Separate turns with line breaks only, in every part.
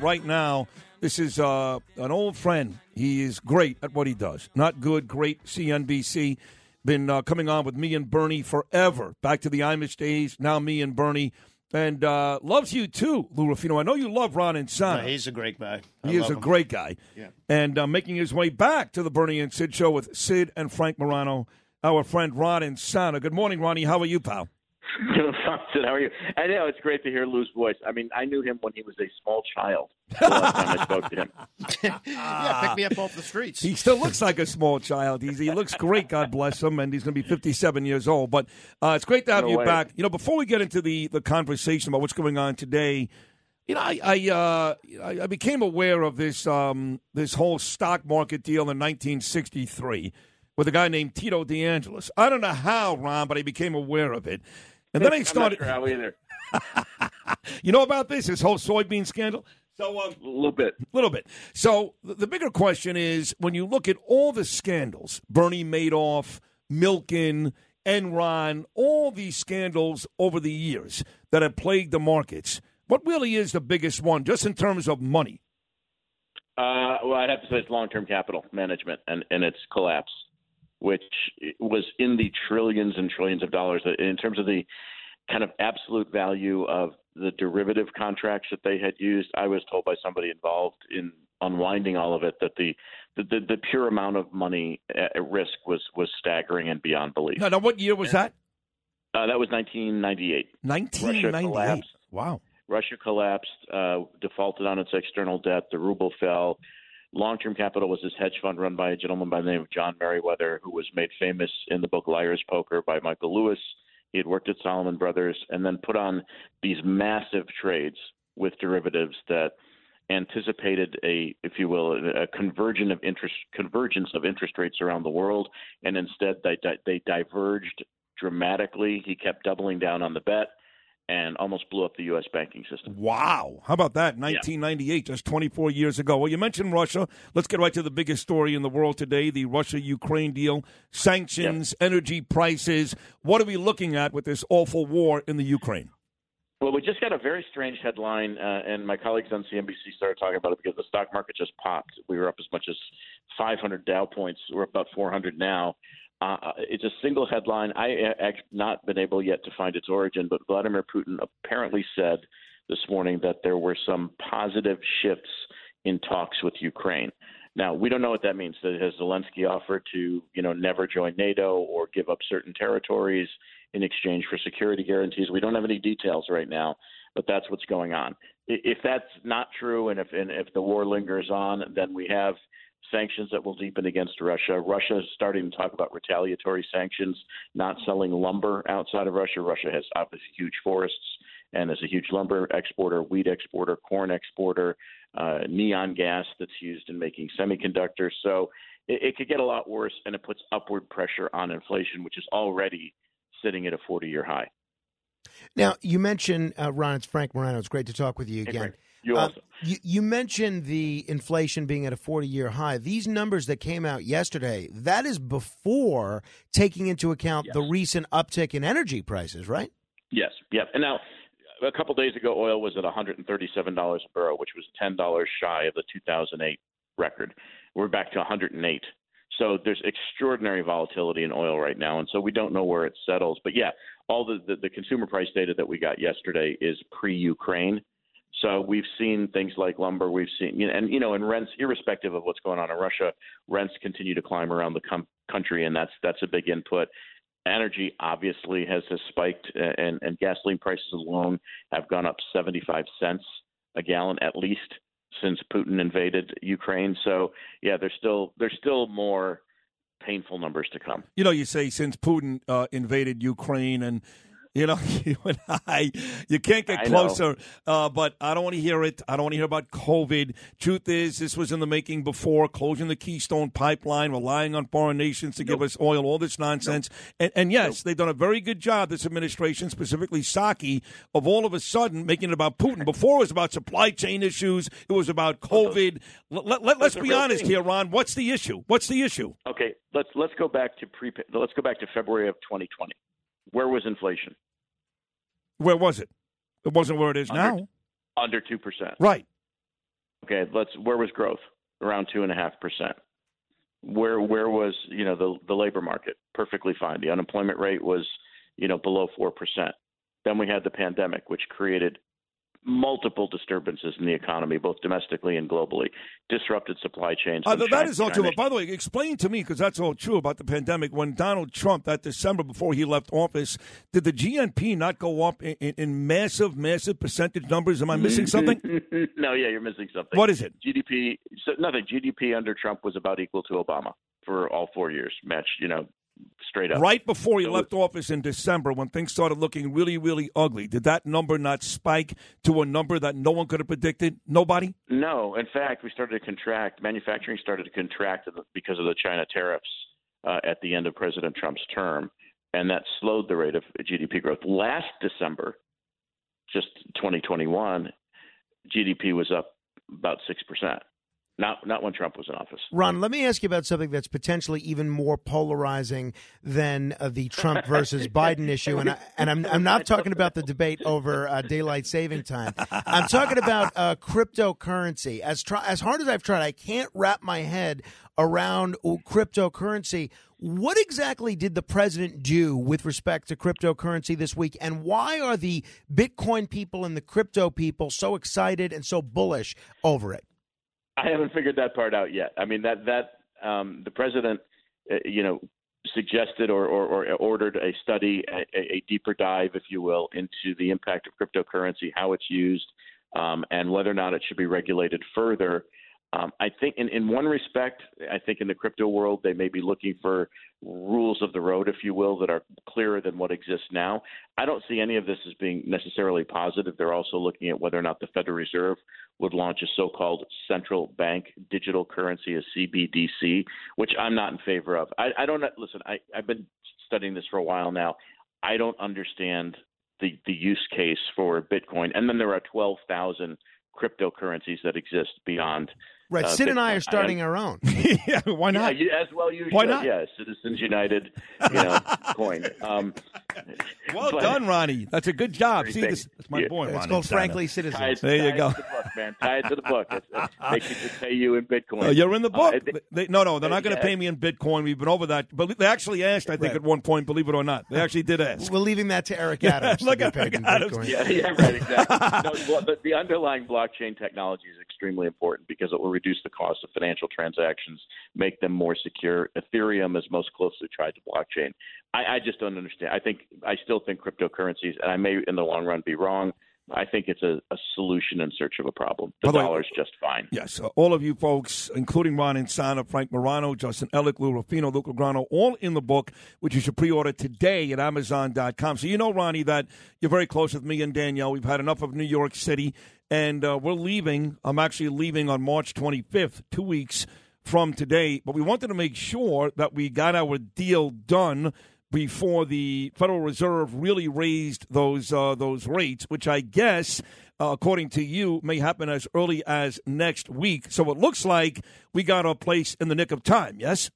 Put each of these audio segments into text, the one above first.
Right now, this is uh, an old friend. He is great at what he does. Not good, great. CNBC. Been uh, coming on with me and Bernie forever. Back to the Imus days. Now me and Bernie. And uh, loves you too, Lou Rufino. I know you love Ron Insana.
No, he's a great guy. I
He is a
him.
great guy.
Yeah.
And uh, making his way back to the Bernie and Sid show with Sid and Frank Morano, our friend Ron and Insana. Good morning, Ronnie. How are you, pal?
Doing. How are you? I know it's great to hear Lou's voice. I mean, I knew him when he was a small child. The last time I spoke to him.
yeah, pick me up off the streets.
He still looks like a small child. He's, he looks great, God bless him, and he's going to be 57 years old. But uh, it's great to have
No
you
way.
back. You know, before we get into the, the conversation about what's going on today, you know, I I, uh, I I became aware of this um, this whole stock market deal in 1963 with a guy named Tino DeAngelis. I don't know how, Ron, but I became aware of it. And then I
I'm
started.
not sure how either.
You know about this? This whole soybean scandal? So, um,
A little bit.
a little bit. So the, the bigger question is when you look at all the scandals, Bernie Madoff, Milken, Enron, all these scandals over the years that have plagued the markets, what really is the biggest one, just in terms of money?
Uh, well, I'd have to say it's long-term capital management and, and its collapse, which was in the trillions and trillions of dollars. In terms of the kind of absolute value of the derivative contracts that they had used, I was told by somebody involved in unwinding all of it that the the, the, the pure amount of money at risk was was staggering and beyond belief.
Now, now what year was that?
Uh, that was 1998.
1998.
collapsed.
Wow.
Russia collapsed, uh, defaulted on its external debt. The ruble fell. Long term capital was this hedge fund run by a gentleman by the name of John Meriwether, who was made famous in the book Liar's Poker by Michael Lewis. He had worked at Salomon Brothers and then put on these massive trades with derivatives that anticipated a, if you will, a convergence of interest convergence of interest rates around the world, and instead they they diverged dramatically. He kept doubling down on the bet and almost blew up the U.S. banking system.
Wow. How about that? 1998, just 24 years ago. Well, you mentioned Russia. Let's get right to the biggest story in the world today the Russia Ukraine deal, sanctions, energy prices. What are we looking at with this awful war in the Ukraine?
Well, we just got a very strange headline, uh, and my colleagues on CNBC started talking about it because the stock market just popped. We were up as much as 500 Dow points. We're up about 400 now. Uh, it's a single headline. I have not been able yet to find its origin, but Vladimir Putin apparently said this morning that there were some positive shifts in talks with Ukraine. Now we don't know what that means. Has Zelensky offered to, you know, never join NATO or give up certain territories in exchange for security guarantees? We don't have any details right now, but that's what's going on. If that's not true, and if and if the war lingers on, then we have sanctions that will deepen against Russia. Russia is starting to talk about retaliatory sanctions, not selling lumber outside of Russia. Russia has obviously huge forests and is a huge lumber exporter, wheat exporter, corn exporter, uh, neon gas that's used in making semiconductors. So it, it could get a lot worse, and it puts upward pressure on inflation, which is already sitting at a 40 year high.
Now, you mentioned, uh, Ron, it's Frank Morano. It's great to talk with you again.
Frank. You
Uh, you, you mentioned the inflation being at a 40 year high. These numbers that came out yesterday, that is before taking into account the recent uptick in energy prices, right?
Yes, yep. And now, a couple days ago, oil was at $137 a barrel, which was $10 shy of the 2008 record. We're back to 108. So there's extraordinary volatility in oil right now, and so we don't know where it settles. But yeah, all the, the, the consumer price data that we got yesterday is pre-Ukraine. So we've seen things like lumber. We've seen, and you know, and rents, irrespective of what's going on in Russia, rents continue to climb around the com- country, and that's that's a big input. Energy obviously has, has spiked, and, and gasoline prices alone have gone up 75 cents a gallon at least since Putin invaded Ukraine. So yeah, there's still there's still more painful numbers to come.
You know, you say since Putin uh, invaded Ukraine and You know, you and I, you can't get
I
closer. Uh, but I don't want to hear it. I don't want to hear about COVID. Truth is, this was in the making before closing the Keystone pipeline, relying on foreign nations to give us oil, all this nonsense. And, and yes, they've done a very good job, this administration, specifically Psaki, of all of a sudden making it about Putin. Before it was about supply chain issues, it was about COVID. Let, let, let, us be honest
things.
here, Ron. What's the issue? What's the issue?
Okay, let's let's go back to pre. Let's go back to February of 2020. Where was inflation?
Where was it? It wasn't where it is
Under-
now.
Under two percent.
Right.
Okay, let's. Where was growth? Around two and a half percent. Where where was you know the the labor market? Perfectly fine. The unemployment rate was you know below four percent. Then we had the pandemic, which created multiple disturbances in the economy, both domestically and globally, disrupted supply chains.
Uh, that
China-
is all true.
China-
But by the way, explain to me, because that's all true about the pandemic. When Donald Trump, that December before he left office, did the GNP not go up in, in, in massive, massive percentage numbers? Am I missing something?
no, yeah, you're missing something.
What is it?
GDP? So nothing. GDP under Trump was about equal to Obama for all four years, matched. You know, straight up.
Right before he
So
left office in December, when things started looking really, really ugly, did that number not spike to a number that no one could have predicted? Nobody?
No, in fact, we started to contract. Manufacturing started to contract because of the China tariffs uh, at the end of President Trump's term, and that slowed the rate of GDP growth. Last December, just 2021, GDP was up about six percent. Not not when Trump was in office.
Ron, let me ask you about something that's potentially even more polarizing than uh, the Trump versus Biden issue, and I, and I'm I'm not talking about the debate over uh, daylight saving time. I'm talking about uh, cryptocurrency. As try, as hard as I've tried, I can't wrap my head around cryptocurrency. What exactly did the president do with respect to cryptocurrency this week, and why are the Bitcoin people and the crypto people so excited and so bullish over it?
I haven't figured that part out yet. I mean that that um, the president, uh, you know, suggested or, or, or ordered a study, a, a deeper dive, if you will, into the impact of cryptocurrency, how it's used, um, and whether or not it should be regulated further. Um, I think, in, in one respect, I think in the crypto world, they may be looking for rules of the road, if you will, that are clearer than what exists now. I don't see any of this as being necessarily positive. They're also looking at whether or not the Federal Reserve would launch a so called central bank digital currency, a CBDC, which I'm not in favor of. I, I don't listen, I, I've been studying this for a while now. I don't understand the, the use case for Bitcoin. And then there are 12,000 cryptocurrencies that exist beyond.
Right,
uh,
Sid and I are starting our own.
yeah, why not?
you, as well you
Why
should.
not?
Yeah, Citizens United, you know, coin. Um,
Well
but-
done, Ronnie. That's a good job. See, this, that's my
Yeah.
boy,
It's
Ronnie.
called
Steiner.
Frankly
Tie
Citizens.
it,
There you
tie
go.
It to the book, man. Tie it to the book. It's, it's, they should pay you in Bitcoin.
Uh, you're in the book.
Uh, they-
They- no, no, they're not going to
yeah.
pay me in Bitcoin. We've been over that. But they actually asked, I think,
Right.
at one point, believe it or not. They actually did ask.
We're leaving that to Eric Adams.
Look
to
at Eric Adams.
Bitcoin.
Yeah, yeah, right, exactly. no, well, the, the underlying blockchain technology is extremely important because it will reduce the cost of financial transactions, make them more secure. Ethereum is most closely tied to blockchain. I, I just don't understand. I think I still think cryptocurrencies, and I may in the long run be wrong. I think it's a, a solution in search of a problem. The
By way-
dollar's just fine.
Yes, uh, all of you folks, including Ron Insana, Frank Morano, Justin Ellick, Lou Rufino, Luca Grano, all in the book, which you should pre-order today at Amazon.com. So you know, Ronnie, that you're very close with me and Danielle. We've had enough of New York City, and uh, we're leaving. I'm actually leaving on March 25th, two weeks from today. But we wanted to make sure that we got our deal done before the Federal Reserve really raised those uh, those rates, which I guess, uh, according to you, may happen as early as next week. So it looks like we got our place in the nick of time. Yes,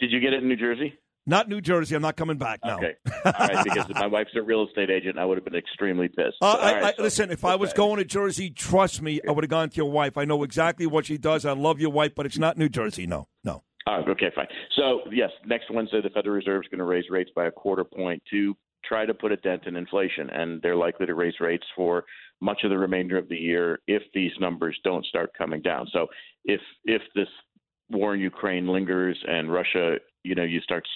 Did you get it in New Jersey?
not New Jersey. I'm not coming back now.
Okay. All right, because if my wife's a real estate agent, I would have been extremely pissed.
Uh, I,
right,
I,
so-
listen, if I was going to Jersey, trust me, I would have gone to your wife. I know exactly what she does. I love your wife, but it's not New Jersey. No, no.
Okay, fine. So, yes, next Wednesday, the Federal Reserve is going to raise rates by a quarter point to try to put a dent in inflation, and they're likely to raise rates for much of the remainder of the year if these numbers don't start coming down. So, if if this war in Ukraine lingers and Russia, you know, you start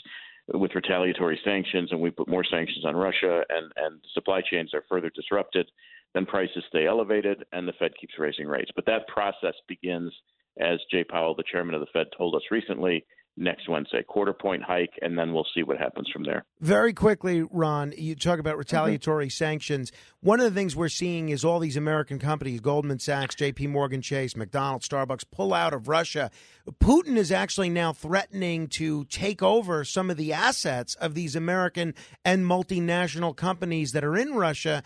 with retaliatory sanctions, and we put more sanctions on Russia, and and supply chains are further disrupted, then prices stay elevated, and the Fed keeps raising rates. But that process begins as Jay Powell, the chairman of the Fed, told us recently, next Wednesday. Quarter point hike, and then we'll see what happens from there.
Very quickly, Ron, you talk about retaliatory mm-hmm. sanctions. One of the things we're seeing is all these American companies, Goldman Sachs, JP Morgan Chase, McDonald's, Starbucks, pull out of Russia. Putin is actually now threatening to take over some of the assets of these American and multinational companies that are in Russia.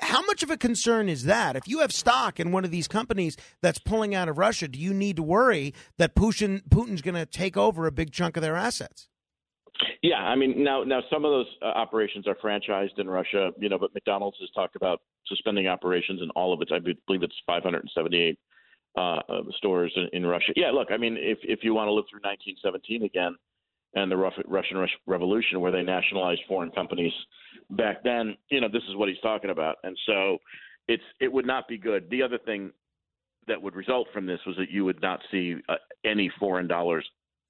How much of a concern is that? If you have stock in one of these companies that's pulling out of Russia, do you need to worry that Putin Putin's going to take over a big chunk of their assets?
Yeah, I mean now now some of those uh, operations are franchised in Russia, you know, but McDonald's has talked about suspending operations in all of its. I believe it's 578 uh, stores in, in Russia. Yeah, look, I mean, if if you want to live through 1917 again and the Russian Revolution, where they nationalized foreign companies back then, you know, this is what he's talking about, and so it's it would not be good. The other thing that would result from this was that you would not see uh, any foreign dollars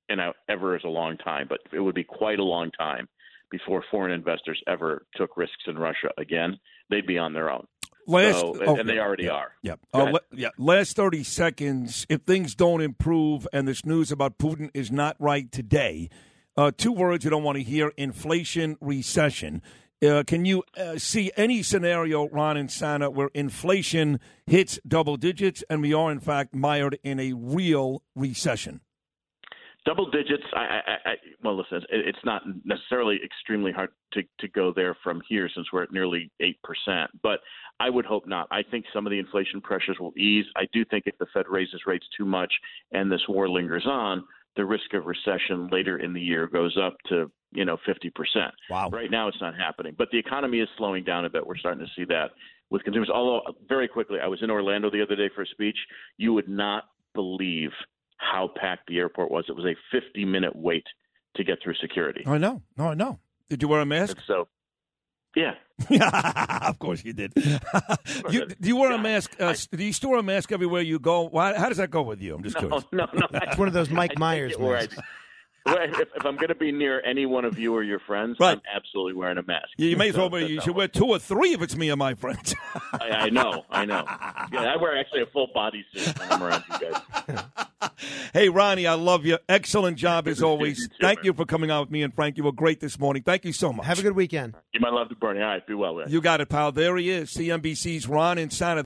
in a, ever is a long time, but it would be quite a long time before foreign investors ever took risks in Russia again. They'd be on their own. Last, so, oh, and they already
yeah,
are.
Yeah. Uh, yeah. Last 30 seconds. If things don't improve and this news about Putin is not right today, uh, two words you don't want to hear inflation, recession. Uh, can you uh, see any scenario, Ron Insana, where inflation hits double digits and we are, in fact, mired in a real recession?
Double digits. I, I, I, well, listen, it's not necessarily extremely hard to, to go there from here since we're at nearly eight percent. But I would hope not. I think some of the inflation pressures will ease. I do think if the Fed raises rates too much and this war lingers on, the risk of recession later in the year goes up to you know 50%.
Wow.
Right now it's not happening, but the economy is slowing down a bit. We're starting to see that with consumers. Although very quickly, I was in Orlando the other day for a speech. You would not believe how packed the airport was. It was a 50 minute wait to get through security.
I know. No, I know. Did you wear a mask?
So, yeah.
of course you did. you, do you wear a mask? Uh, I, do you store a mask everywhere you go? Why, how does that go with you? I'm just
no,
curious.
No, no,
It's one of those Mike Myers masks
if, if, I'm going to be near any one of you or your friends, right. I'm absolutely wearing a mask.
Yeah, you may as well. So, you should wear two or three if it's me and my friends.
I, I, know, I know. Yeah, I wear actually a full bodysuit when I'm around you guys.
hey, Ronnie, I love you. Excellent job as always. you too, Thank man. you for coming out with me and Frank. You were great this morning. Thank you so much.
Have a good weekend.
You might love the Bernie. All right, be well. Man.
You got it, pal. There he is, CNBC's Ron Insana.